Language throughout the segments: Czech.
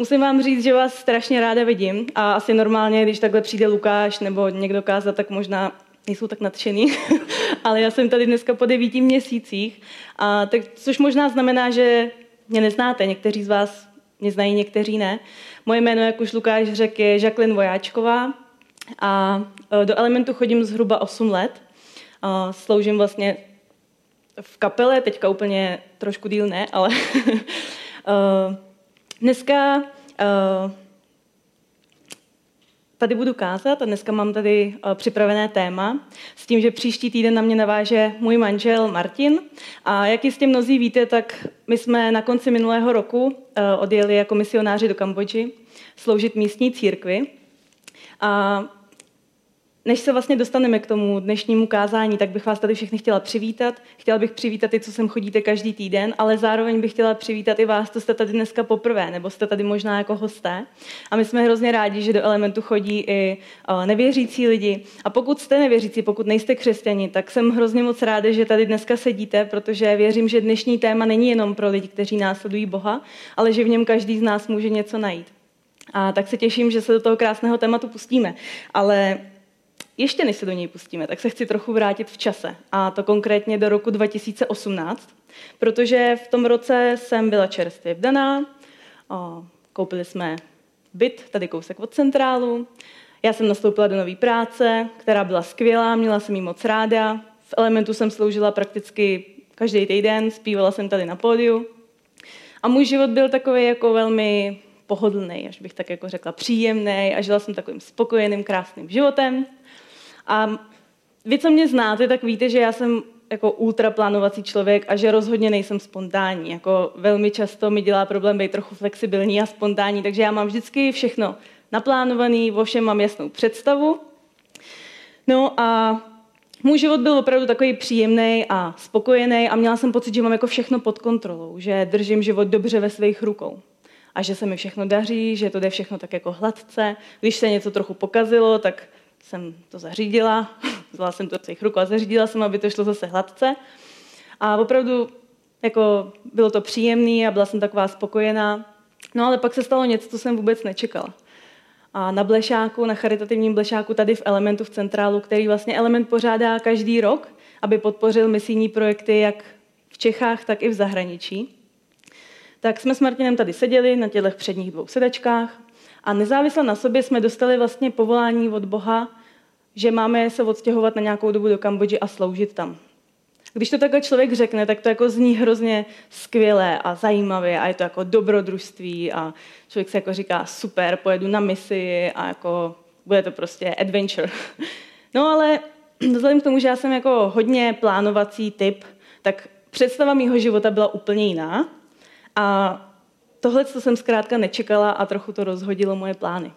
Musím vám říct, že vás strašně ráda vidím a asi normálně, když takhle přijde Lukáš nebo někdo kázat, tak možná nejsou tak nadšený, ale já jsem tady dneska po devíti měsících, a tak, což možná znamená, že mě neznáte, někteří z vás mě znají, někteří ne. Moje jméno, jak už Lukáš řekl, je Jacqueline Vojáčková a e, do Elementu chodím zhruba 8 let. A sloužím vlastně v kapele, teďka úplně trošku díl ne, ale e, Dneska uh, tady budu kázat a dneska mám tady uh, připravené téma s tím, že příští týden na mě naváže můj manžel Martin. A jak jistě mnozí víte, tak my jsme na konci minulého roku uh, odjeli jako misionáři do Kambodži sloužit místní církvi. A než se vlastně dostaneme k tomu dnešnímu kázání, tak bych vás tady všechny chtěla přivítat. Chtěla bych přivítat i, co sem chodíte každý týden, ale zároveň bych chtěla přivítat i vás, co jste tady dneska poprvé, nebo jste tady možná jako hosté. A my jsme hrozně rádi, že do Elementu chodí i nevěřící lidi. A pokud jste nevěřící, pokud nejste křesťani, tak jsem hrozně moc ráda, že tady dneska sedíte, protože věřím, že dnešní téma není jenom pro lidi, kteří následují Boha, ale že v něm každý z nás může něco najít. A tak se těším, že se do toho krásného tématu pustíme. Ale ještě než se do něj pustíme, tak se chci trochu vrátit v čase. A to konkrétně do roku 2018, protože v tom roce jsem byla čerstvě vdaná, koupili jsme byt tady kousek od centrálu, já jsem nastoupila do nové práce, která byla skvělá, měla jsem ji moc ráda. V Elementu jsem sloužila prakticky každý týden, zpívala jsem tady na pódiu. A můj život byl takový jako velmi pohodlný, až bych tak jako řekla, příjemný a žila jsem takovým spokojeným, krásným životem. A vy, co mě znáte, tak víte, že já jsem jako ultraplánovací člověk a že rozhodně nejsem spontánní. Jako velmi často mi dělá problém být trochu flexibilní a spontánní, takže já mám vždycky všechno naplánovaný, o všem mám jasnou představu. No a můj život byl opravdu takový příjemný a spokojený a měla jsem pocit, že mám jako všechno pod kontrolou, že držím život dobře ve svých rukou a že se mi všechno daří, že to jde všechno tak jako hladce. Když se něco trochu pokazilo, tak jsem to zařídila, vzala jsem to do svých rukou a zařídila jsem, aby to šlo zase hladce. A opravdu jako bylo to příjemné a byla jsem taková spokojená. No ale pak se stalo něco, co jsem vůbec nečekala. A na Blešáku, na charitativním Blešáku tady v Elementu v Centrálu, který vlastně Element pořádá každý rok, aby podpořil misijní projekty jak v Čechách, tak i v zahraničí. Tak jsme s Martinem tady seděli na těchto předních dvou sedačkách a nezávisle na sobě jsme dostali vlastně povolání od Boha, že máme se odstěhovat na nějakou dobu do Kambodži a sloužit tam. Když to takhle člověk řekne, tak to jako zní hrozně skvělé a zajímavé a je to jako dobrodružství a člověk se jako říká super, pojedu na misi a jako bude to prostě adventure. No ale vzhledem k tomu, že já jsem jako hodně plánovací typ, tak představa mýho života byla úplně jiná a tohle, co jsem zkrátka nečekala a trochu to rozhodilo moje plány.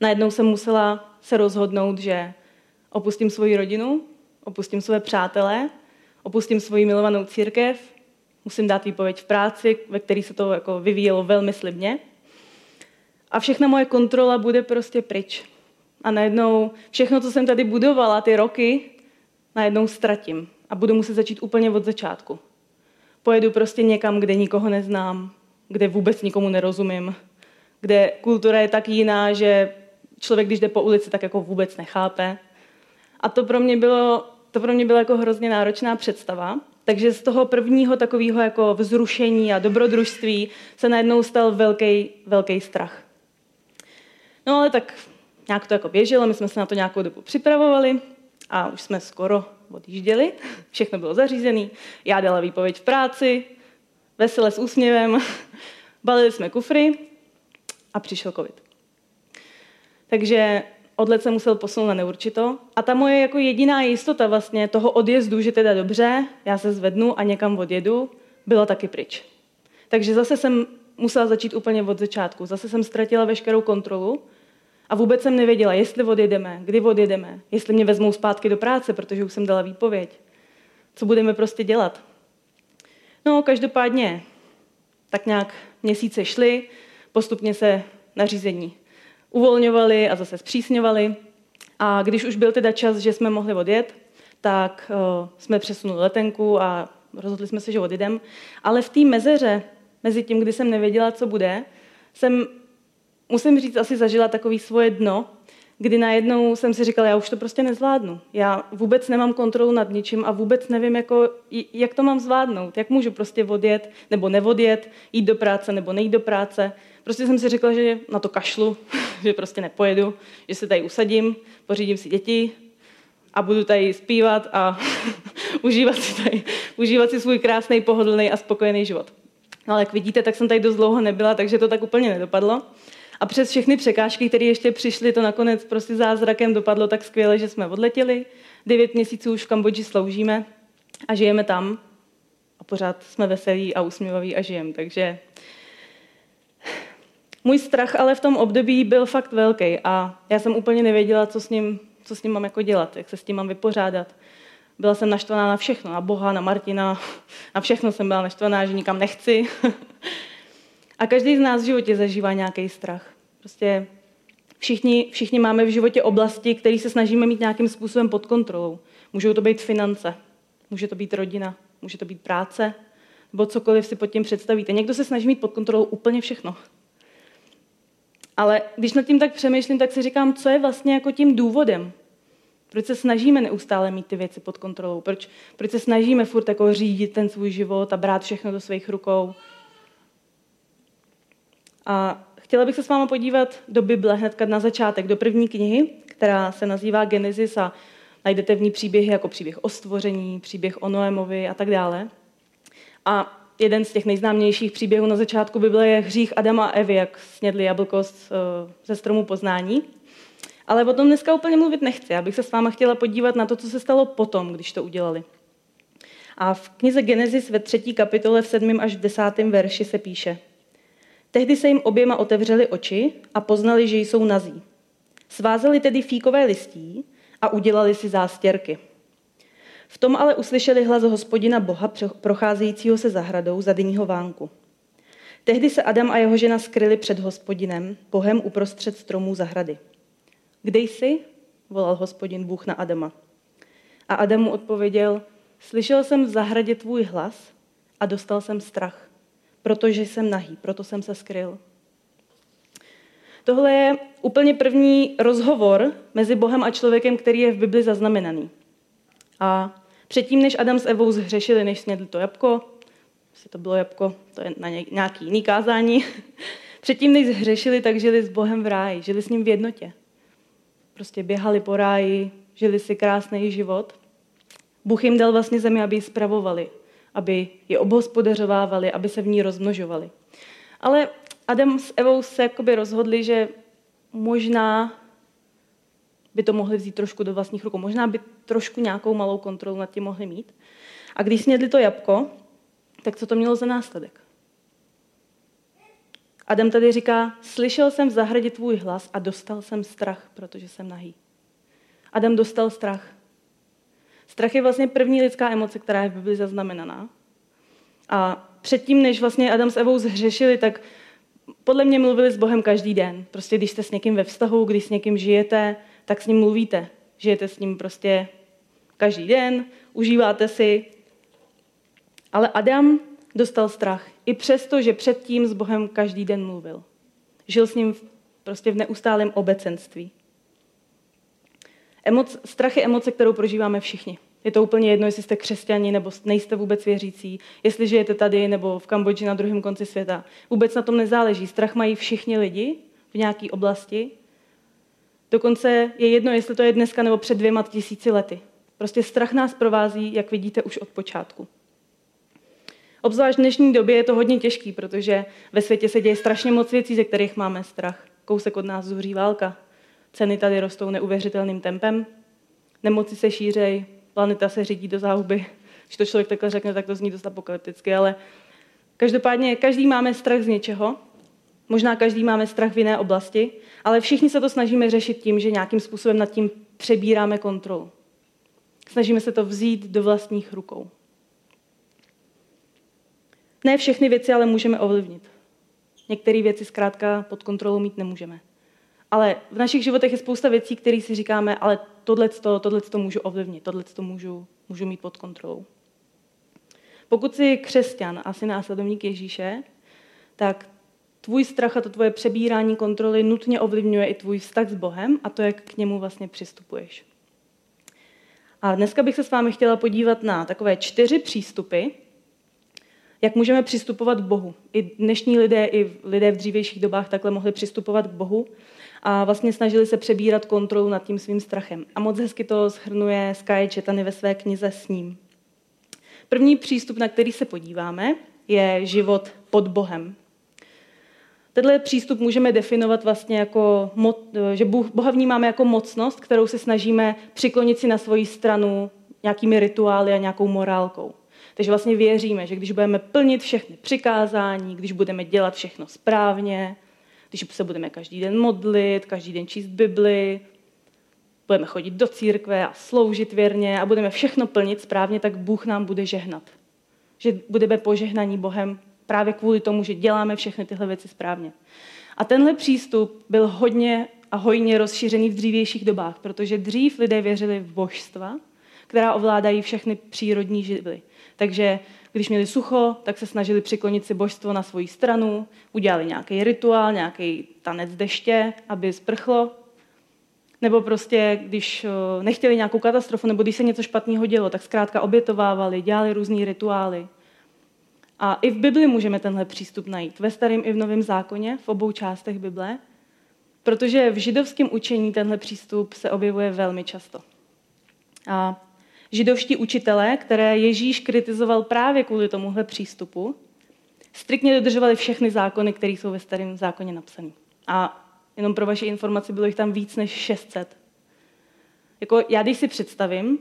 Najednou jsem musela se rozhodnout, že opustím svoji rodinu, opustím své přátelé, opustím svoji milovanou církev, musím dát výpověď v práci, ve které se to jako vyvíjelo velmi slibně. A všechna moje kontrola bude prostě pryč. A najednou všechno, co jsem tady budovala ty roky, najednou ztratím. A budu muset začít úplně od začátku. Pojedu prostě někam, kde nikoho neznám, kde vůbec nikomu nerozumím, kde kultura je tak jiná, že člověk, když jde po ulici, tak jako vůbec nechápe. A to pro mě bylo, to pro mě byla jako hrozně náročná představa. Takže z toho prvního takového jako vzrušení a dobrodružství se najednou stal velký, velký strach. No ale tak nějak to jako běželo, my jsme se na to nějakou dobu připravovali a už jsme skoro odjížděli, všechno bylo zařízené, já dala výpověď v práci, vesele s úsměvem, balili jsme kufry a přišel covid. Takže odlet se musel posunout na neurčito. A ta moje jako jediná jistota vlastně toho odjezdu, že teda dobře, já se zvednu a někam odjedu, byla taky pryč. Takže zase jsem musela začít úplně od začátku. Zase jsem ztratila veškerou kontrolu A vůbec jsem nevěděla, jestli odjedeme, kdy odjedeme, jestli mě vezmou zpátky do práce, protože už jsem dala výpověď. Co budeme prostě dělat? No, každopádně tak nějak měsíce šly, postupně se nařízení uvolňovaly a zase zpřísňovaly. A když už byl teda čas, že jsme mohli odjet, tak uh, jsme přesunuli letenku a rozhodli jsme se, že odjedem. Ale v té mezeře, mezi tím, kdy jsem nevěděla, co bude, jsem, musím říct, asi zažila takový svoje dno, kdy najednou jsem si říkala, já už to prostě nezvládnu. Já vůbec nemám kontrolu nad ničím a vůbec nevím, jako, jak to mám zvládnout. Jak můžu prostě odjet nebo nevodjet, jít do práce nebo nejít do práce. Prostě jsem si řekla, že na to kašlu, že prostě nepojedu, že se tady usadím, pořídím si děti a budu tady zpívat a užívat, si tady, užívat si svůj krásný, pohodlný a spokojený život. No, ale jak vidíte, tak jsem tady dost dlouho nebyla, takže to tak úplně nedopadlo. A přes všechny překážky, které ještě přišly, to nakonec prostě zázrakem dopadlo tak skvěle, že jsme odletěli. Devět měsíců už v Kambodži sloužíme a žijeme tam. A pořád jsme veselí a usměvaví a žijeme. Takže můj strach ale v tom období byl fakt velký a já jsem úplně nevěděla, co s ním, co s ním mám jako dělat, jak se s tím mám vypořádat. Byla jsem naštvaná na všechno, na Boha, na Martina, na všechno jsem byla naštvaná, že nikam nechci. A každý z nás v životě zažívá nějaký strach. Prostě všichni, všichni máme v životě oblasti, které se snažíme mít nějakým způsobem pod kontrolou. Můžou to být finance, může to být rodina, může to být práce, nebo cokoliv si pod tím představíte. Někdo se snaží mít pod kontrolou úplně všechno. Ale když nad tím tak přemýšlím, tak si říkám, co je vlastně jako tím důvodem. Proč se snažíme neustále mít ty věci pod kontrolou? Proč, proč se snažíme furt jako řídit ten svůj život a brát všechno do svých rukou? A chtěla bych se s vámi podívat do Bible hnedka na začátek, do první knihy, která se nazývá Genesis a najdete v ní příběhy jako příběh o stvoření, příběh o Noémovi a tak dále. A jeden z těch nejznámějších příběhů na začátku Bible je hřích Adama a Evy, jak snědli jablko eh, ze stromu poznání. Ale o tom dneska úplně mluvit nechci. Já bych se s váma chtěla podívat na to, co se stalo potom, když to udělali. A v knize Genesis ve třetí kapitole v sedmém až v desátém verši se píše Tehdy se jim oběma otevřely oči a poznali, že jsou nazí. Svázeli tedy fíkové listí a udělali si zástěrky. V tom ale uslyšeli hlas hospodina Boha procházejícího se zahradou za denního vánku. Tehdy se Adam a jeho žena skryli před hospodinem, Bohem uprostřed stromů zahrady. Kde jsi? volal hospodin Bůh na Adama. A Adam mu odpověděl, slyšel jsem v zahradě tvůj hlas a dostal jsem strach, protože jsem nahý, proto jsem se skryl. Tohle je úplně první rozhovor mezi Bohem a člověkem, který je v Bibli zaznamenaný. A předtím, než Adam s Evou zhřešili, než snědli to jabko, jestli to bylo jabko, to je na nějaký jiný kázání, předtím, než zhřešili, tak žili s Bohem v ráji, žili s ním v jednotě. Prostě běhali po ráji, žili si krásný život. Bůh jim dal vlastně zemi, aby ji spravovali, aby ji obhospodařovávali, aby se v ní rozmnožovali. Ale Adam s Evou se jakoby rozhodli, že možná by to mohli vzít trošku do vlastních rukou. Možná by trošku nějakou malou kontrolu nad tím mohli mít. A když snědli to jabko, tak co to mělo za následek? Adam tady říká, slyšel jsem v zahradě tvůj hlas a dostal jsem strach, protože jsem nahý. Adam dostal strach. Strach je vlastně první lidská emoce, která je v Bibli zaznamenaná. A předtím, než vlastně Adam s Evou zhřešili, tak podle mě mluvili s Bohem každý den. Prostě když jste s někým ve vztahu, když s někým žijete, tak s ním mluvíte. Žijete s ním prostě každý den, užíváte si. Ale Adam dostal strach. I přesto, že předtím s Bohem každý den mluvil. Žil s ním prostě v neustálém obecenství. Emoc, strach je emoce, kterou prožíváme všichni. Je to úplně jedno, jestli jste křesťani nebo nejste vůbec věřící, jestli žijete tady nebo v Kambodži na druhém konci světa. Vůbec na tom nezáleží. Strach mají všichni lidi v nějaké oblasti. Dokonce je jedno, jestli to je dneska nebo před dvěma tisíci lety. Prostě strach nás provází, jak vidíte, už od počátku. Obzvlášť v dnešní době je to hodně těžký, protože ve světě se děje strašně moc věcí, ze kterých máme strach. Kousek od nás zuří válka. Ceny tady rostou neuvěřitelným tempem. Nemoci se šířej, planeta se řídí do záhuby. Když to člověk takhle řekne, tak to zní dost apokalypticky, ale každopádně každý máme strach z něčeho. Možná každý máme strach v jiné oblasti, ale všichni se to snažíme řešit tím, že nějakým způsobem nad tím přebíráme kontrolu. Snažíme se to vzít do vlastních rukou. Ne všechny věci ale můžeme ovlivnit. Některé věci zkrátka pod kontrolou mít nemůžeme. Ale v našich životech je spousta věcí, které si říkáme, ale tohle to můžu ovlivnit, tohle to můžu, můžu mít pod kontrolou. Pokud jsi křesťan a jsi následovník Ježíše, tak tvůj strach a to tvoje přebírání kontroly nutně ovlivňuje i tvůj vztah s Bohem a to, jak k němu vlastně přistupuješ. A dneska bych se s vámi chtěla podívat na takové čtyři přístupy, jak můžeme přistupovat k Bohu. I dnešní lidé, i lidé v dřívějších dobách takhle mohli přistupovat k Bohu a vlastně snažili se přebírat kontrolu nad tím svým strachem. A moc hezky to shrnuje Sky Četany ve své knize s ním. První přístup, na který se podíváme, je život pod Bohem. Tenhle přístup můžeme definovat vlastně jako, že Boha vnímáme jako mocnost, kterou se snažíme přiklonit si na svoji stranu nějakými rituály a nějakou morálkou. Takže vlastně věříme, že když budeme plnit všechny přikázání, když budeme dělat všechno správně, když se budeme každý den modlit, každý den číst Bibli, budeme chodit do církve a sloužit věrně a budeme všechno plnit správně, tak Bůh nám bude žehnat. Že budeme požehnaní Bohem právě kvůli tomu, že děláme všechny tyhle věci správně. A tenhle přístup byl hodně a hojně rozšířený v dřívějších dobách, protože dřív lidé věřili v božstva, která ovládají všechny přírodní živly. Takže když měli sucho, tak se snažili přiklonit si božstvo na svoji stranu, udělali nějaký rituál, nějaký tanec deště, aby sprchlo. Nebo prostě, když eh, nechtěli nějakou katastrofu, nebo když se něco špatného dělo, tak zkrátka obětovávali, dělali různé rituály. A i v Bibli můžeme tenhle přístup najít. Ve starém i v novém zákoně, v obou částech Bible. Protože v židovském učení tenhle přístup se objevuje velmi často. A židovští učitelé, které Ježíš kritizoval právě kvůli tomuhle přístupu, striktně dodržovali všechny zákony, které jsou ve starém zákoně napsané. A jenom pro vaši informaci, bylo jich tam víc než 600. Jako já když si představím,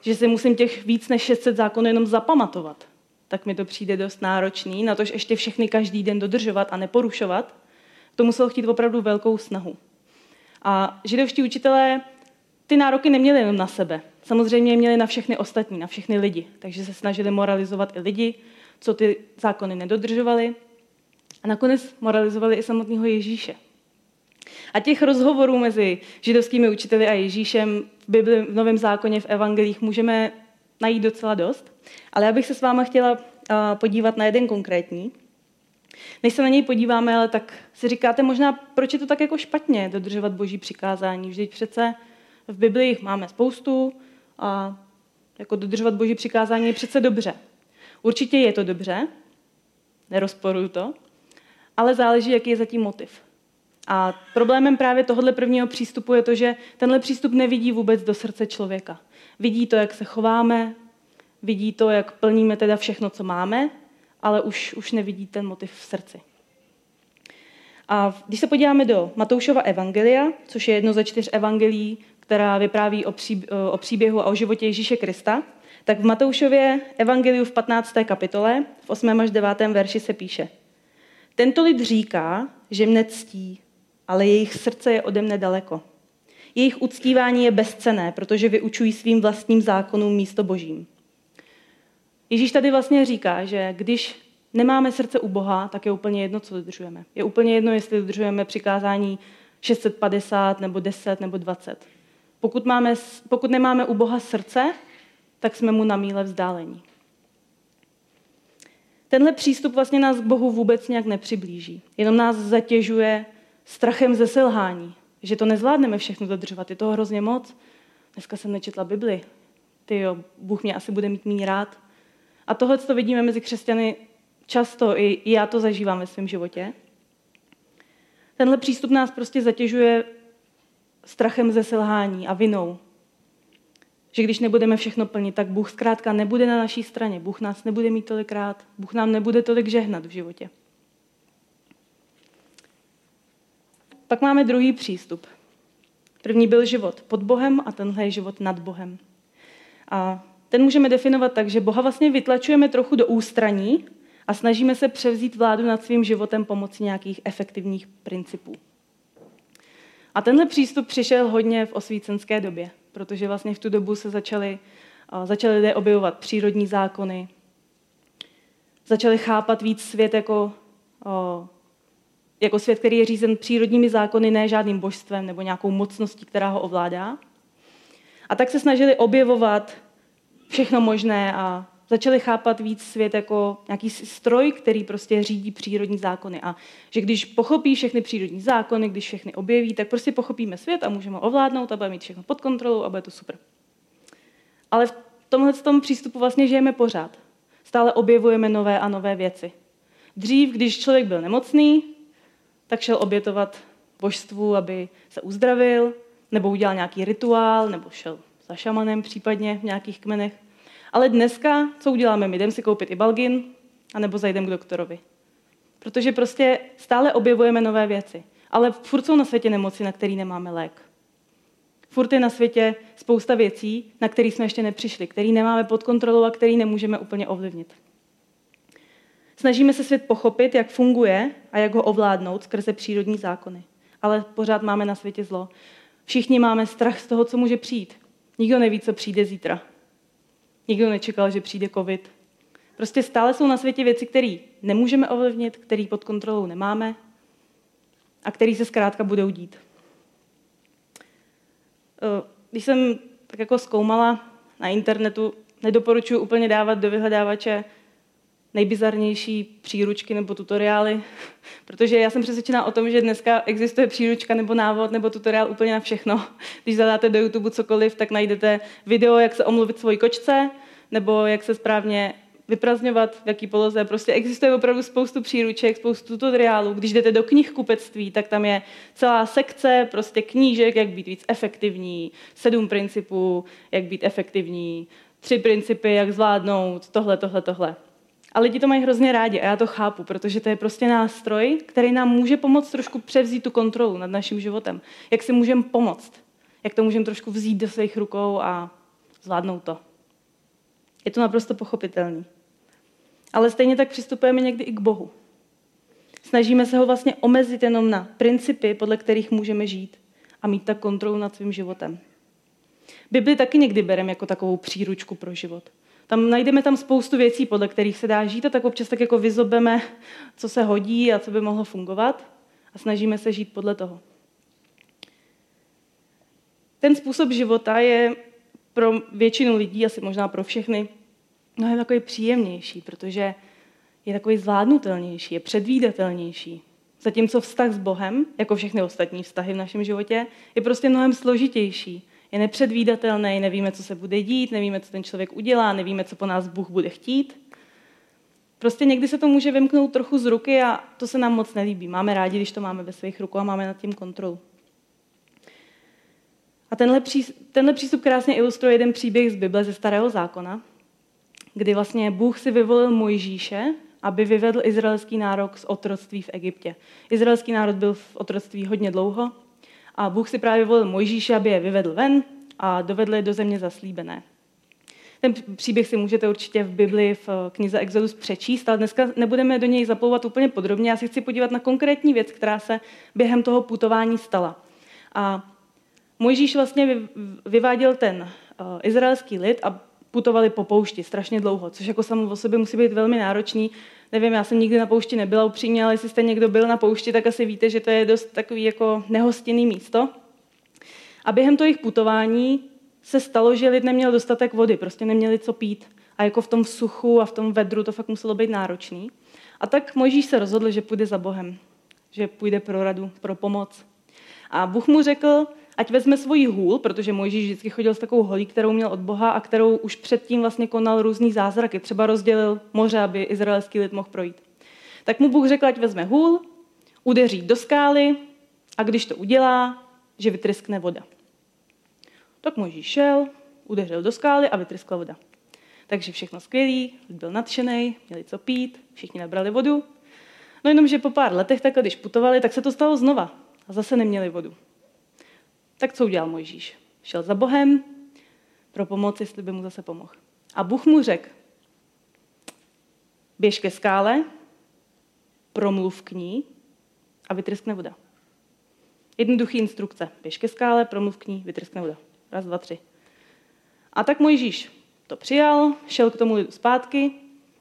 že si musím těch víc než 600 zákonů jenom zapamatovat, tak mi to přijde dost náročný, na tož ještě všechny každý den dodržovat a neporušovat, to muselo chtít opravdu velkou snahu. A židovští učitelé ty nároky neměli jenom na sebe. Samozřejmě měli na všechny ostatní, na všechny lidi. Takže se snažili moralizovat i lidi, co ty zákony nedodržovali. A nakonec moralizovali i samotného Ježíše. A těch rozhovorů mezi židovskými učiteli a Ježíšem v Bibli, v Novém zákoně, v evangelích můžeme najít docela dost. Ale já bych se s váma chtěla podívat na jeden konkrétní. Než se na něj podíváme, ale tak si říkáte možná, proč je to tak jako špatně dodržovat boží přikázání. Vždyť přece v Biblii jich máme spoustu a jako dodržovat boží přikázání je přece dobře. Určitě je to dobře, nerozporuju to, ale záleží, jaký je zatím motiv. A problémem právě tohohle prvního přístupu je to, že tenhle přístup nevidí vůbec do srdce člověka. Vidí to, jak se chováme, vidí to, jak plníme teda všechno, co máme, ale už, už nevidí ten motiv v srdci. A když se podíváme do Matoušova evangelia, což je jedno ze čtyř evangelií, která vypráví o, pří, o příběhu a o životě Ježíše Krista, tak v Matoušově evangeliu v 15. kapitole, v 8. až 9. verši se píše Tento lid říká, že mne ctí, ale jejich srdce je ode mne daleko. Jejich uctívání je bezcené, protože vyučují svým vlastním zákonům místo božím. Ježíš tady vlastně říká, že když nemáme srdce u Boha, tak je úplně jedno, co dodržujeme. Je úplně jedno, jestli dodržujeme přikázání 650 nebo 10 nebo 20. Pokud, máme, pokud nemáme u Boha srdce, tak jsme mu na míle vzdálení. Tenhle přístup vlastně nás k Bohu vůbec nějak nepřiblíží. Jenom nás zatěžuje strachem ze selhání, že to nezvládneme všechno dodržovat. Je toho hrozně moc. Dneska jsem nečetla Bibli. Ty jo, Bůh mě asi bude mít méně rád. A tohle to vidíme mezi křesťany často, i já to zažívám ve svém životě. Tenhle přístup nás prostě zatěžuje strachem ze selhání a vinou. Že když nebudeme všechno plnit, tak Bůh zkrátka nebude na naší straně. Bůh nás nebude mít tolik rád. Bůh nám nebude tolik žehnat v životě. Pak máme druhý přístup. První byl život pod Bohem a tenhle je život nad Bohem. A ten můžeme definovat tak, že Boha vlastně vytlačujeme trochu do ústraní a snažíme se převzít vládu nad svým životem pomocí nějakých efektivních principů. A tenhle přístup přišel hodně v osvícenské době, protože vlastně v tu dobu se začaly, začaly lidé objevovat přírodní zákony, začali chápat víc svět jako, jako svět, který je řízen přírodními zákony, ne žádným božstvem nebo nějakou mocností, která ho ovládá. A tak se snažili objevovat všechno možné a začali chápat víc svět jako nějaký stroj, který prostě řídí přírodní zákony. A že když pochopí všechny přírodní zákony, když všechny objeví, tak prostě pochopíme svět a můžeme ovládnout a budeme mít všechno pod kontrolou a bude to super. Ale v tomhle tom přístupu vlastně žijeme pořád. Stále objevujeme nové a nové věci. Dřív, když člověk byl nemocný, tak šel obětovat božstvu, aby se uzdravil, nebo udělal nějaký rituál, nebo šel za šamanem případně v nějakých kmenech. Ale dneska, co uděláme? My jdeme si koupit i balgin, anebo zajdeme k doktorovi. Protože prostě stále objevujeme nové věci. Ale furt jsou na světě nemoci, na který nemáme lék. Furt je na světě spousta věcí, na které jsme ještě nepřišli, které nemáme pod kontrolou a které nemůžeme úplně ovlivnit. Snažíme se svět pochopit, jak funguje a jak ho ovládnout skrze přírodní zákony. Ale pořád máme na světě zlo. Všichni máme strach z toho, co může přijít. Nikdo neví, co přijde zítra. Nikdo nečekal, že přijde covid. Prostě stále jsou na světě věci, které nemůžeme ovlivnit, které pod kontrolou nemáme a které se zkrátka budou dít. Eh, když jsem tak jako zkoumala na internetu, nedoporučuji úplně dávat do vyhledávače nejbizarnější příručky nebo tutoriály, protože já jsem přesvědčená o tom, že dneska existuje příručka nebo návod nebo tutoriál úplně na všechno. Když zadáte do YouTube cokoliv, tak najdete video, jak se omluvit svoji kočce, nebo jak se správně vyprazňovat, v jaký poloze. Prostě existuje opravdu spoustu příruček, spoustu tutoriálů. Když jdete do knihkupectví, tak tam je celá sekce prostě knížek, jak být víc efektivní, sedm principů, jak být efektivní, tři principy, jak zvládnout tohle, tohle, tohle. A lidi to mají hrozně rádi a já to chápu, protože to je prostě nástroj, který nám může pomoct trošku převzít tu kontrolu nad naším životem. Jak si můžeme pomoct, jak to můžeme trošku vzít do svých rukou a zvládnout to. Je to naprosto pochopitelný. Ale stejně tak přistupujeme někdy i k Bohu. Snažíme se ho vlastně omezit jenom na principy, podle kterých můžeme žít a mít tak kontrolu nad svým životem. Bibli taky někdy bereme jako takovou příručku pro život. Tam najdeme tam spoustu věcí, podle kterých se dá žít a tak občas tak jako vyzobeme, co se hodí a co by mohlo fungovat a snažíme se žít podle toho. Ten způsob života je pro většinu lidí, asi možná pro všechny, mnohem takový příjemnější, protože je takový zvládnutelnější, je předvídatelnější. Zatímco vztah s Bohem, jako všechny ostatní vztahy v našem životě, je prostě mnohem složitější je nepředvídatelný, nevíme, co se bude dít, nevíme, co ten člověk udělá, nevíme, co po nás Bůh bude chtít. Prostě někdy se to může vymknout trochu z ruky a to se nám moc nelíbí. Máme rádi, když to máme ve svých rukou a máme nad tím kontrolu. A tenhle, pří, tenhle přístup krásně ilustruje jeden příběh z Bible ze Starého zákona, kdy vlastně Bůh si vyvolil Mojžíše, aby vyvedl izraelský národ z otroctví v Egyptě. Izraelský národ byl v otroctví hodně dlouho a Bůh si právě volil Mojžíše, aby je vyvedl ven a dovedl je do země zaslíbené. Ten příběh si můžete určitě v Bibli v knize Exodus přečíst, ale dneska nebudeme do něj zaplouvat úplně podrobně. Já si chci podívat na konkrétní věc, která se během toho putování stala. A Mojžíš vlastně vyváděl ten uh, izraelský lid a putovali po poušti strašně dlouho, což jako samo o sobě musí být velmi náročný. Nevím, já jsem nikdy na poušti nebyla upřímně, ale jestli jste někdo byl na poušti, tak asi víte, že to je dost takový jako nehostinný místo. A během toho jejich putování se stalo, že lid neměl dostatek vody, prostě neměli co pít. A jako v tom suchu a v tom vedru to fakt muselo být náročný. A tak Mojžíš se rozhodl, že půjde za Bohem, že půjde pro radu, pro pomoc. A Bůh mu řekl, ať vezme svoji hůl, protože Mojžíš vždycky chodil s takovou holí, kterou měl od Boha a kterou už předtím vlastně konal různý zázraky. Třeba rozdělil moře, aby izraelský lid mohl projít. Tak mu Bůh řekl, ať vezme hůl, udeří do skály a když to udělá, že vytryskne voda. Tak Mojžíš šel, udeřil do skály a vytryskla voda. Takže všechno skvělý, byl nadšený, měli co pít, všichni nabrali vodu. No jenom, že po pár letech, takhle, když putovali, tak se to stalo znova a zase neměli vodu. Tak co udělal Mojžíš? Šel za Bohem pro pomoc, jestli by mu zase pomohl. A Bůh mu řekl, běž ke skále, promluv k ní a vytryskne voda. Jednoduchý instrukce. Běž ke skále, promluv k ní, vytryskne voda. Raz, dva, tři. A tak Mojžíš to přijal, šel k tomu lidu zpátky,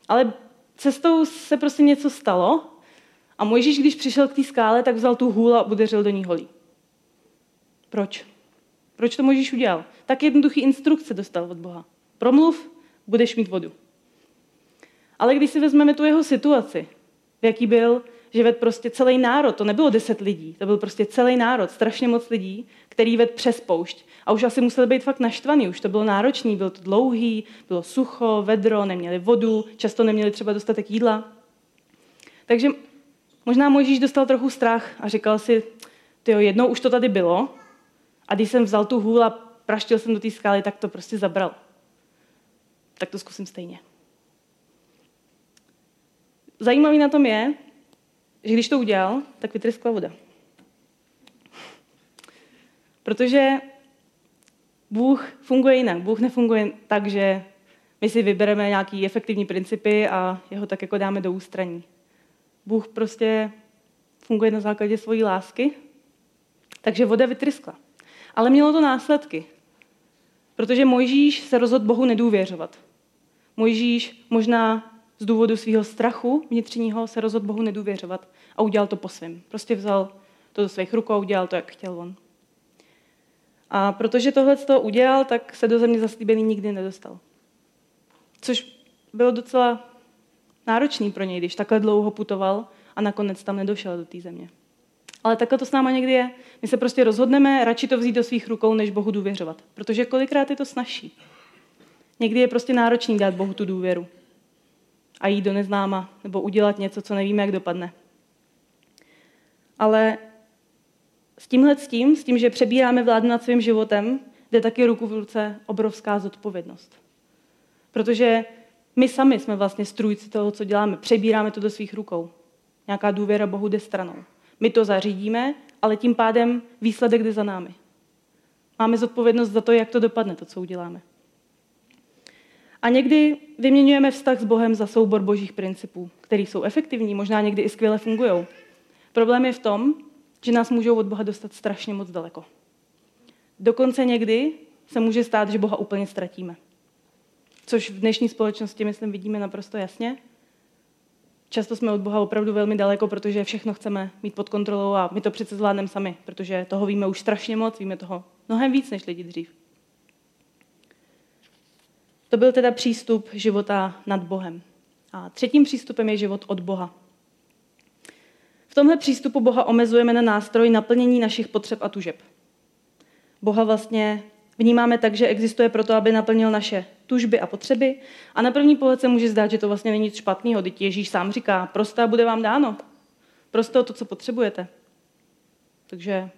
ale cestou se prostě něco stalo a Mojžíš, když přišel k té skále, tak vzal tu hůl a udeřil do ní holí. Proč? Proč to Mojžíš udělal? Tak jednoduchý instrukce dostal od Boha. Promluv, budeš mít vodu. Ale když si vezmeme tu jeho situaci, v jaký byl, že ved prostě celý národ, to nebylo deset lidí, to byl prostě celý národ, strašně moc lidí, který ved přes poušť. A už asi museli být fakt naštvaný, už to bylo náročný, bylo to dlouhý, bylo sucho, vedro, neměli vodu, často neměli třeba dostatek jídla. Takže možná Mojžíš dostal trochu strach a říkal si, jo, jednou už to tady bylo a když jsem vzal tu hůl a praštil jsem do té skály, tak to prostě zabral. Tak to zkusím stejně. Zajímavý na tom je, že když to udělal, tak vytryskla voda. Protože Bůh funguje jinak. Bůh nefunguje tak, že my si vybereme nějaký efektivní principy a jeho tak jako dáme do ústraní. Bůh prostě funguje na základě svojí lásky, takže voda vytryskla. Ale mělo to následky, protože Mojžíš se rozhodl Bohu nedůvěřovat. Mojžíš možná z důvodu svého strachu vnitřního se rozhodl Bohu nedůvěřovat a udělal to po svém. Prostě vzal to do svých rukou a udělal to, jak chtěl on. A protože tohle to udělal, tak se do země zaslíbený nikdy nedostal. Což bylo docela náročný pro něj, když takhle dlouho putoval a nakonec tam nedošel do té země. Ale takhle to s náma někdy je. My se prostě rozhodneme radši to vzít do svých rukou, než Bohu důvěřovat. Protože kolikrát je to snažší. Někdy je prostě náročný dát Bohu tu důvěru a jít do neznáma nebo udělat něco, co nevíme, jak dopadne. Ale s tímhle s tím, s tím, že přebíráme vládu nad svým životem, jde taky ruku v ruce obrovská zodpovědnost. Protože my sami jsme vlastně strůjci toho, co děláme. Přebíráme to do svých rukou. Nějaká důvěra Bohu jde stranou. My to zařídíme, ale tím pádem výsledek jde za námi. Máme zodpovědnost za to, jak to dopadne, to, co uděláme. A někdy vyměňujeme vztah s Bohem za soubor božích principů, které jsou efektivní, možná někdy i skvěle fungují. Problém je v tom, že nás můžou od Boha dostat strašně moc daleko. Dokonce někdy se může stát, že Boha úplně ztratíme. Což v dnešní společnosti, myslím, vidíme naprosto jasně. Často jsme od Boha opravdu velmi daleko, protože všechno chceme mít pod kontrolou a my to přece zvládneme sami, protože toho víme už strašně moc, víme toho mnohem víc než lidi dřív. To byl teda přístup života nad Bohem. A třetím přístupem je život od Boha. V tomhle přístupu Boha omezujeme na nástroj naplnění našich potřeb a tužeb. Boha vlastně vnímáme tak, že existuje proto, aby naplnil naše tužby a potřeby. A na první pohled se může zdát, že to vlastně není nic špatného. Teď Ježíš sám říká, prostá bude vám dáno. Prosto to, co potřebujete. Takže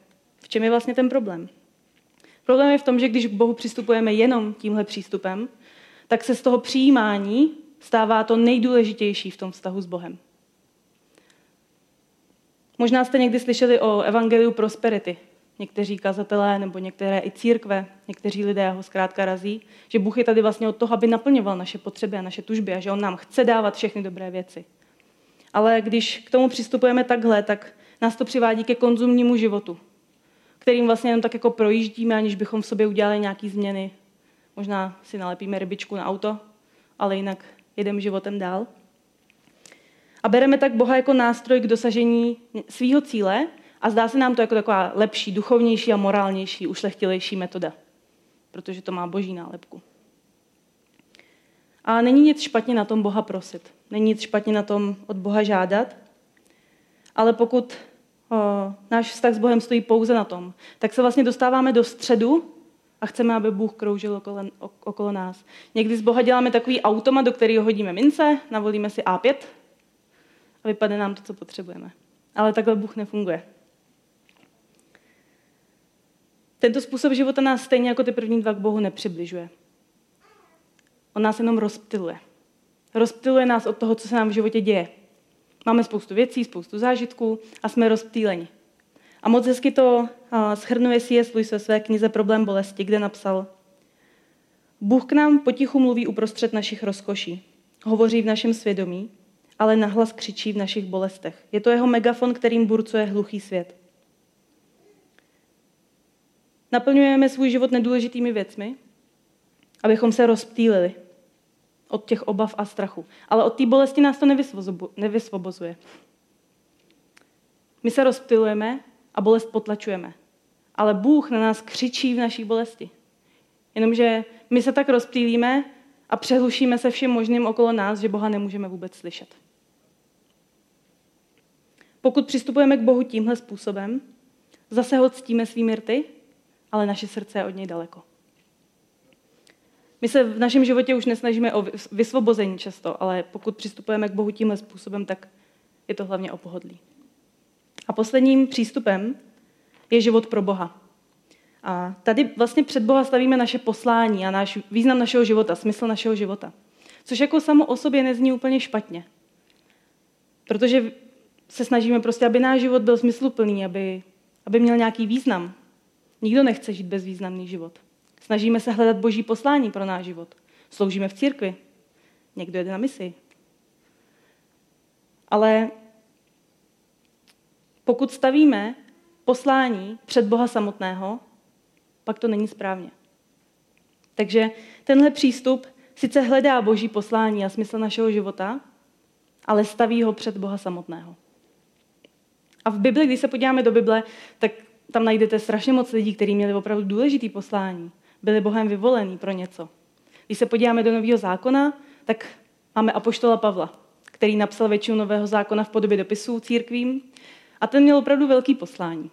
v čem je vlastně ten problém? Problém je v tom, že když k Bohu přistupujeme jenom tímhle přístupem, tak se z toho přijímání stává to nejdůležitější v tom vztahu s Bohem. Možná jste někdy slyšeli o evangeliu prosperity. Někteří kazatelé nebo některé i církve, někteří lidé ho zkrátka razí, že Bůh je tady vlastně od toho, aby naplňoval naše potřeby a naše tužby a že On nám chce dávat všechny dobré věci. Ale když k tomu přistupujeme takhle, tak nás to přivádí ke konzumnímu životu, kterým vlastně jenom tak jako projíždíme, aniž bychom v sobě udělali nějaké změny Možná si nalepíme rybičku na auto, ale jinak jedeme životem dál. A bereme tak Boha jako nástroj k dosažení svého cíle a zdá se nám to jako taková lepší, duchovnější a morálnější, ušlechtilejší metoda, protože to má boží nálepku. A není nic špatně na tom Boha prosit. Není nic špatně na tom od Boha žádat, ale pokud o, náš vztah s Bohem stojí pouze na tom, tak se vlastně dostáváme do středu a chceme, aby Bůh kroužil okolo, okolo nás. Někdy z Boha děláme takový automat, do kterého hodíme mince, navolíme si A5 a vypadne nám to, co potřebujeme. Ale takhle Bůh nefunguje. Tento způsob života nás stejně jako ty první dva k Bohu nepřibližuje. On nás jenom rozptiluje. Rozptiluje nás od toho, co se nám v životě děje. Máme spoustu věcí, spoustu zážitků a jsme rozptýleni. A moc hezky to schrnuje C.S. Lewis ve své knize Problém bolesti, kde napsal Bůh k nám potichu mluví uprostřed našich rozkoší. Hovoří v našem svědomí, ale nahlas křičí v našich bolestech. Je to jeho megafon, kterým burcuje hluchý svět. Naplňujeme svůj život nedůležitými věcmi, abychom se rozptýlili od těch obav a strachu. Ale od té bolesti nás to nevysvobozuje. My se rozptylujeme a bolest potlačujeme. Ale Bůh na nás křičí v naší bolesti. Jenomže my se tak rozptýlíme a přehlušíme se všem možným okolo nás, že Boha nemůžeme vůbec slyšet. Pokud přistupujeme k Bohu tímhle způsobem, zase ho ctíme svými rty, ale naše srdce je od něj daleko. My se v našem životě už nesnažíme o vysvobození často, ale pokud přistupujeme k Bohu tímhle způsobem, tak je to hlavně o pohodlí. A posledním přístupem je život pro Boha. A tady vlastně před Boha stavíme naše poslání a náš význam našeho života, smysl našeho života. Což jako samo o sobě nezní úplně špatně. Protože se snažíme prostě, aby náš život byl smysluplný, aby, aby měl nějaký význam. Nikdo nechce žít bezvýznamný život. Snažíme se hledat boží poslání pro náš život. Sloužíme v církvi. Někdo jede na misi. Ale pokud stavíme poslání před Boha samotného, pak to není správně. Takže tenhle přístup sice hledá boží poslání a smysl našeho života, ale staví ho před Boha samotného. A v Bibli, když se podíváme do Bible, tak tam najdete strašně moc lidí, kteří měli opravdu důležitý poslání. Byli Bohem vyvolení pro něco. Když se podíváme do Nového zákona, tak máme apoštola Pavla, který napsal většinu Nového zákona v podobě dopisů církvím a ten měl opravdu velký poslání.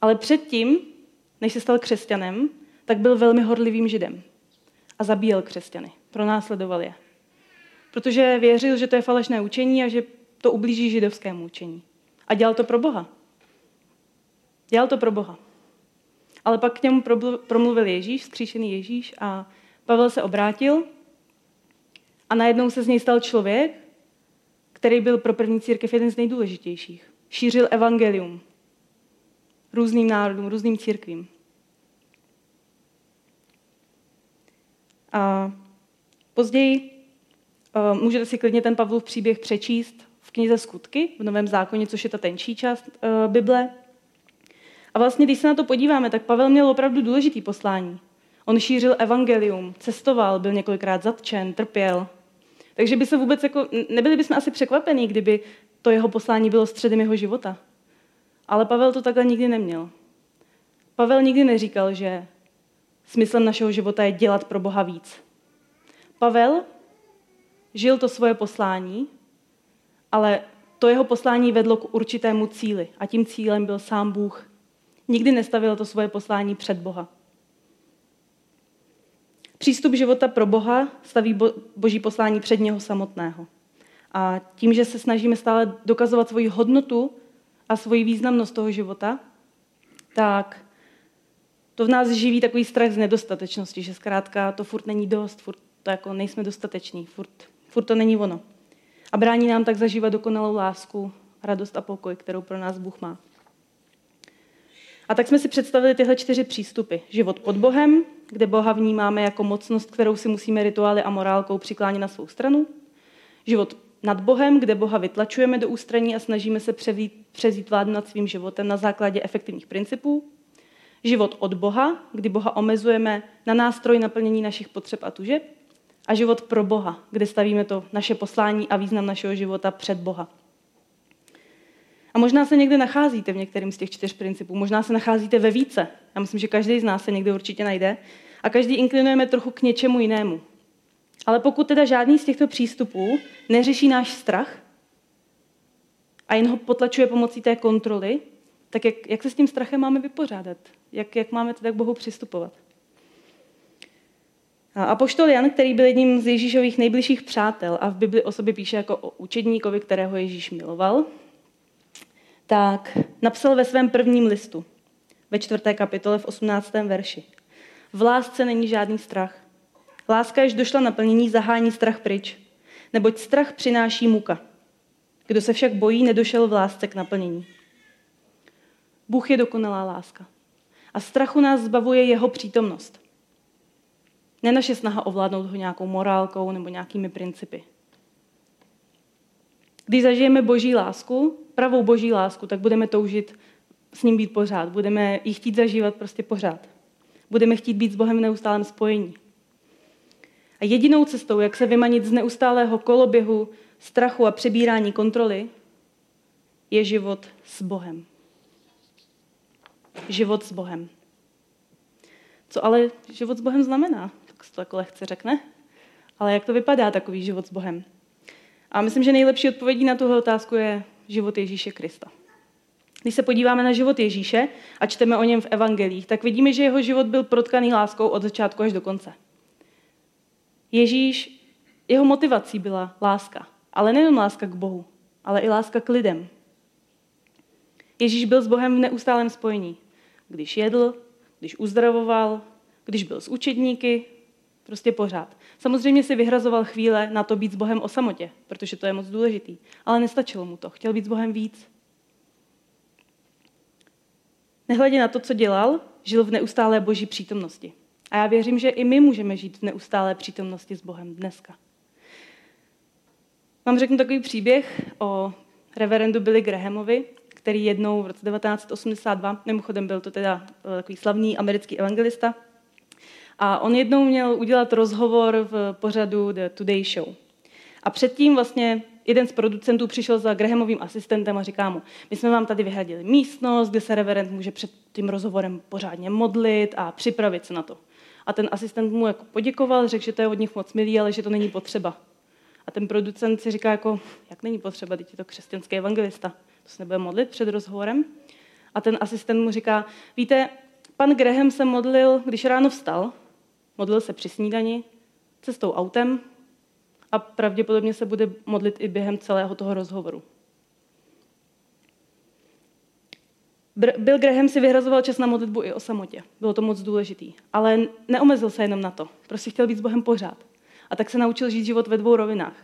Ale předtím, než se stal křesťanem, tak byl velmi horlivým židem a zabíjel křesťany, pronásledoval je. Protože věřil, že to je falešné učení a že to ublíží židovskému učení. A dělal to pro Boha. Dělal to pro Boha. Ale pak k němu promluvil Ježíš, skříšený Ježíš a Pavel se obrátil a najednou se z něj stal člověk, který byl pro první církev jeden z nejdůležitějších. Šířil evangelium různým národům, různým církvím. A později uh, můžete si klidně ten Pavlův příběh přečíst v knize Skutky, v Novém zákoně, což je ta tenčí část uh, Bible. A vlastně, když se na to podíváme, tak Pavel měl opravdu důležitý poslání. On šířil evangelium, cestoval, byl několikrát zatčen, trpěl. Takže by se vůbec jako, nebyli bychom asi překvapení, kdyby to jeho poslání bylo středem jeho života. Ale Pavel to takhle nikdy neměl. Pavel nikdy neříkal, že smyslem našeho života je dělat pro Boha víc. Pavel žil to svoje poslání, ale to jeho poslání vedlo k určitému cíli a tím cílem byl sám Bůh. Nikdy nestavil to svoje poslání před Boha. Přístup života pro Boha staví bo- boží poslání před něho samotného. A tím, že se snažíme stále dokazovat svoji hodnotu a svoji významnost toho života, tak to v nás živí takový strach z nedostatečnosti, že zkrátka to furt není dost, furt to jako nejsme dostateční, furt, furt to není ono. A brání nám tak zažívat dokonalou lásku, radost a pokoj, kterou pro nás Bůh má. A tak jsme si představili tyhle čtyři přístupy. Život pod Bohem, kde Boha vnímáme jako mocnost, kterou si musíme rituály a morálkou přiklánit na svou stranu. Život nad Bohem, kde Boha vytlačujeme do ústraní a snažíme se převít, přezít vládu nad svým životem na základě efektivních principů. Život od Boha, kdy Boha omezujeme na nástroj naplnění našich potřeb a tužeb. A život pro Boha, kde stavíme to naše poslání a význam našeho života před Boha. A možná se někde nacházíte v některém z těch čtyř principů, možná se nacházíte ve více. Já myslím, že každý z nás se někde určitě najde. A každý inklinujeme trochu k něčemu jinému. Ale pokud teda žádný z těchto přístupů neřeší náš strach a jen ho potlačuje pomocí té kontroly, tak jak, jak se s tím strachem máme vypořádat? Jak, jak máme teda k Bohu přistupovat? A poštol Jan, který byl jedním z Ježíšových nejbližších přátel a v Bibli o sobě píše jako o učedníkovi, kterého Ježíš miloval, tak napsal ve svém prvním listu, ve čtvrté kapitole v 18. verši. V lásce není žádný strach. Láska, jež došla naplnění, zahání strach pryč, neboť strach přináší muka. Kdo se však bojí, nedošel v lásce k naplnění. Bůh je dokonalá láska. A strachu nás zbavuje jeho přítomnost. Ne naše snaha ovládnout ho nějakou morálkou nebo nějakými principy. Když zažijeme boží lásku, pravou boží lásku, tak budeme toužit s ním být pořád. Budeme ji chtít zažívat prostě pořád. Budeme chtít být s Bohem v neustálém spojení. A jedinou cestou, jak se vymanit z neustálého koloběhu, strachu a přebírání kontroly, je život s Bohem. Život s Bohem. Co ale život s Bohem znamená? Tak se to jako lehce řekne. Ale jak to vypadá, takový život s Bohem? A myslím, že nejlepší odpovědí na tuhle otázku je život Ježíše Krista. Když se podíváme na život Ježíše a čteme o něm v evangelích, tak vidíme, že jeho život byl protkaný láskou od začátku až do konce. Ježíš, jeho motivací byla láska. Ale nejen láska k Bohu, ale i láska k lidem. Ježíš byl s Bohem v neustálém spojení. Když jedl, když uzdravoval, když byl s učedníky, prostě pořád. Samozřejmě si vyhrazoval chvíle na to být s Bohem o samotě, protože to je moc důležitý. Ale nestačilo mu to. Chtěl být s Bohem víc. Nehledě na to, co dělal, žil v neustálé boží přítomnosti. A já věřím, že i my můžeme žít v neustálé přítomnosti s Bohem dneska. Vám řeknu takový příběh o reverendu Billy Grahamovi, který jednou v roce 1982, mimochodem byl to teda eh, takový slavný americký evangelista, a on jednou měl udělat rozhovor v pořadu The Today Show. A předtím vlastně jeden z producentů přišel za Grahamovým asistentem a říká mu, my jsme vám tady vyhradili místnost, kde se reverend může před tím rozhovorem pořádně modlit a připravit se na to. A ten asistent mu jako poděkoval, řekl, že to je od nich moc milý, ale že to není potřeba. A ten producent si říká, jako, jak není potřeba, teď je to křesťanský evangelista, to se nebude modlit před rozhovorem. A ten asistent mu říká, víte, pan Graham se modlil, když ráno vstal, modlil se při snídani, cestou autem a pravděpodobně se bude modlit i během celého toho rozhovoru. Bill Graham si vyhrazoval čas na modlitbu i o samotě. Bylo to moc důležitý. Ale neomezil se jenom na to. Prostě chtěl být s Bohem pořád. A tak se naučil žít život ve dvou rovinách.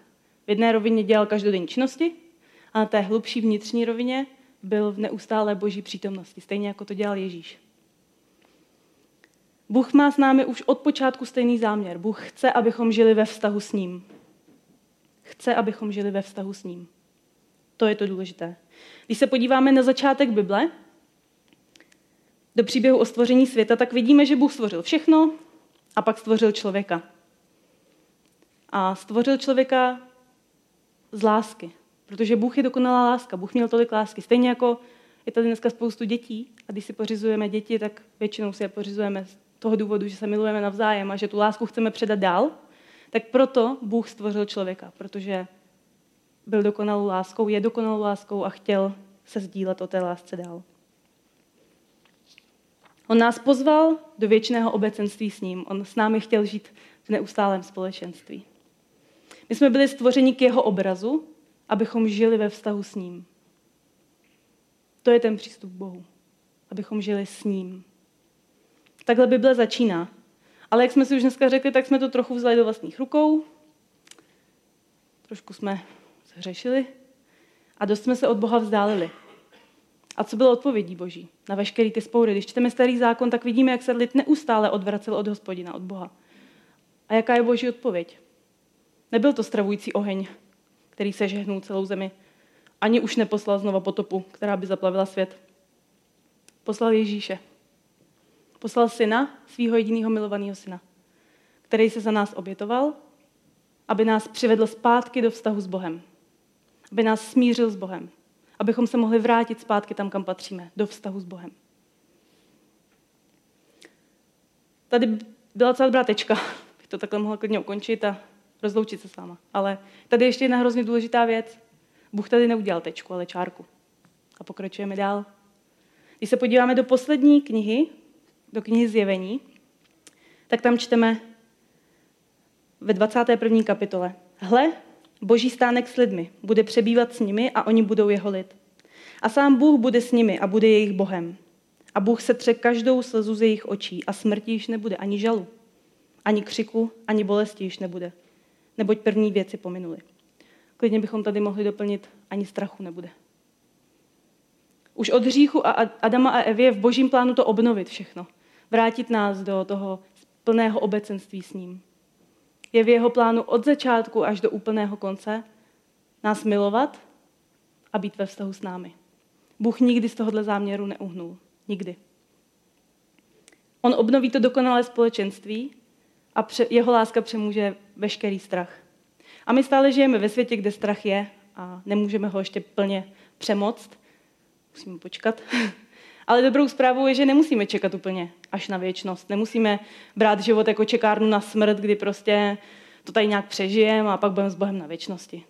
V jedné rovině dělal každodenní činnosti a na té hlubší vnitřní rovině byl v neustálé boží přítomnosti, stejně jako to dělal Ježíš. Bůh má s námi už od počátku stejný záměr. Bůh chce, abychom žili ve vztahu s ním. Chce, abychom žili ve vztahu s ním. To je to důležité. Když se podíváme na začátek Bible, do příběhu o stvoření světa, tak vidíme, že Bůh stvořil všechno a pak stvořil člověka. A stvořil člověka z lásky, protože Bůh je dokonalá láska. Bůh měl tolik lásky. Stejně jako je tady dneska spoustu dětí a když si pořizujeme děti, tak většinou si je pořizujeme toho důvodu, že se milujeme navzájem a že tu lásku chceme předat dál, tak proto Bůh stvořil člověka, protože byl dokonalou láskou, je dokonalou láskou a chtěl se sdílet o té lásce dál. On nás pozval do věčného obecenství s ním. On s námi chtěl žít v neustálém společenství. My jsme byli stvořeni k jeho obrazu, abychom žili ve vztahu s ním. To je ten přístup k Bohu. Abychom žili s ním. Takhle Bible začíná. Ale jak jsme si už dneska řekli, tak jsme to trochu vzali do vlastních rukou. Trošku jsme zhřešili a dost jsme se od Boha vzdálili. A co bylo odpovědí Boží na veškeré ty spoury? Když čteme starý zákon, tak vidíme, jak se lid neustále odvracel od hospodina, od Boha. A jaká je Boží odpověď? Nebyl to stravující oheň, který se žehnul celou zemi. Ani už neposlal znova potopu, která by zaplavila svět. Poslal Ježíše. Poslal syna, svého jediného milovaného syna, který se za nás obětoval, aby nás přivedl zpátky do vztahu s Bohem. Aby nás smířil s Bohem abychom se mohli vrátit zpátky tam, kam patříme, do vztahu s Bohem. Tady byla celá dobrá tečka, bych to takhle mohla klidně ukončit a rozloučit se s váma. Ale tady ještě jedna hrozně důležitá věc. Bůh tady neudělal tečku, ale čárku. A pokračujeme dál. Když se podíváme do poslední knihy, do knihy Zjevení, tak tam čteme ve 21. kapitole. Hle, Boží stánek s lidmi, bude přebývat s nimi a oni budou jeho lid. A sám Bůh bude s nimi a bude jejich Bohem. A Bůh se tře každou slzu z jejich očí a smrti již nebude, ani žalu, ani křiku, ani bolesti již nebude, neboť první věci pominuly. Klidně bychom tady mohli doplnit, ani strachu nebude. Už od hříchu a Adama a je v božím plánu to obnovit všechno. Vrátit nás do toho plného obecenství s ním je v jeho plánu od začátku až do úplného konce nás milovat a být ve vztahu s námi. Bůh nikdy z tohohle záměru neuhnul. Nikdy. On obnoví to dokonalé společenství a jeho láska přemůže veškerý strach. A my stále žijeme ve světě, kde strach je a nemůžeme ho ještě plně přemoct. Musíme počkat. Ale dobrou zprávou je, že nemusíme čekat úplně až na věčnost. Nemusíme brát život jako čekárnu na smrt, kdy prostě to tady nějak přežijeme a pak budeme s Bohem na věčnosti.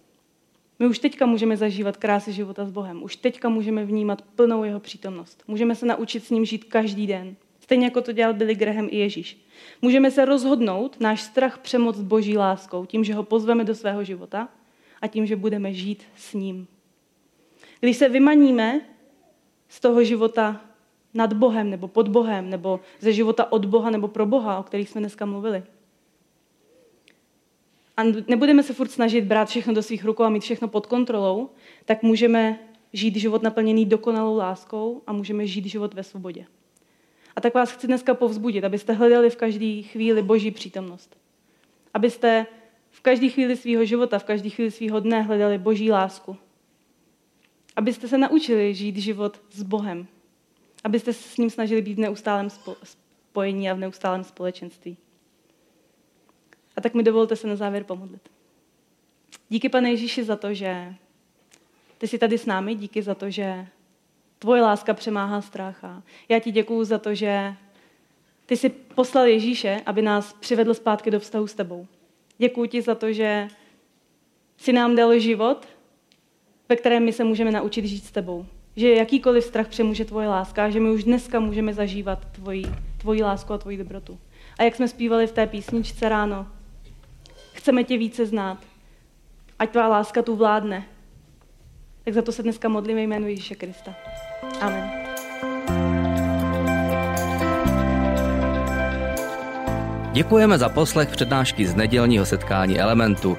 My už teďka můžeme zažívat krásy života s Bohem. Už teďka můžeme vnímat plnou jeho přítomnost. Můžeme se naučit s ním žít každý den. Stejně jako to dělal Billy Graham i Ježíš. Můžeme se rozhodnout náš strach přemoc boží láskou, tím, že ho pozveme do svého života a tím, že budeme žít s ním. Když se vymaníme z toho života nad Bohem nebo pod Bohem, nebo ze života od Boha nebo pro Boha, o kterých jsme dneska mluvili. A nebudeme se furt snažit brát všechno do svých rukou a mít všechno pod kontrolou, tak můžeme žít život naplněný dokonalou láskou a můžeme žít život ve svobodě. A tak vás chci dneska povzbudit, abyste hledali v každé chvíli boží přítomnost. Abyste v každé chvíli svého života, v každé chvíli svého dne hledali boží lásku. Abyste se naučili žít život s Bohem. Abyste se s ním snažili být v neustálém spojení a v neustálém společenství. A tak mi dovolte se na závěr pomodlit. Díky, pane Ježíši, za to, že ty jsi tady s námi, díky za to, že tvoje láska přemáhá strach. A já ti děkuju za to, že ty jsi poslal Ježíše, aby nás přivedl zpátky do vztahu s tebou. Děkuji ti za to, že jsi nám dal život, ve kterém my se můžeme naučit žít s tebou. Že jakýkoliv strach přemůže tvoje láska, že my už dneska můžeme zažívat tvoji, tvoji lásku a tvoji dobrotu. A jak jsme zpívali v té písničce ráno, chceme tě více znát. Ať tvá láska tu vládne. Tak za to se dneska modlíme jménu Ježíše Krista. Amen. Děkujeme za poslech přednášky z nedělního setkání Elementu.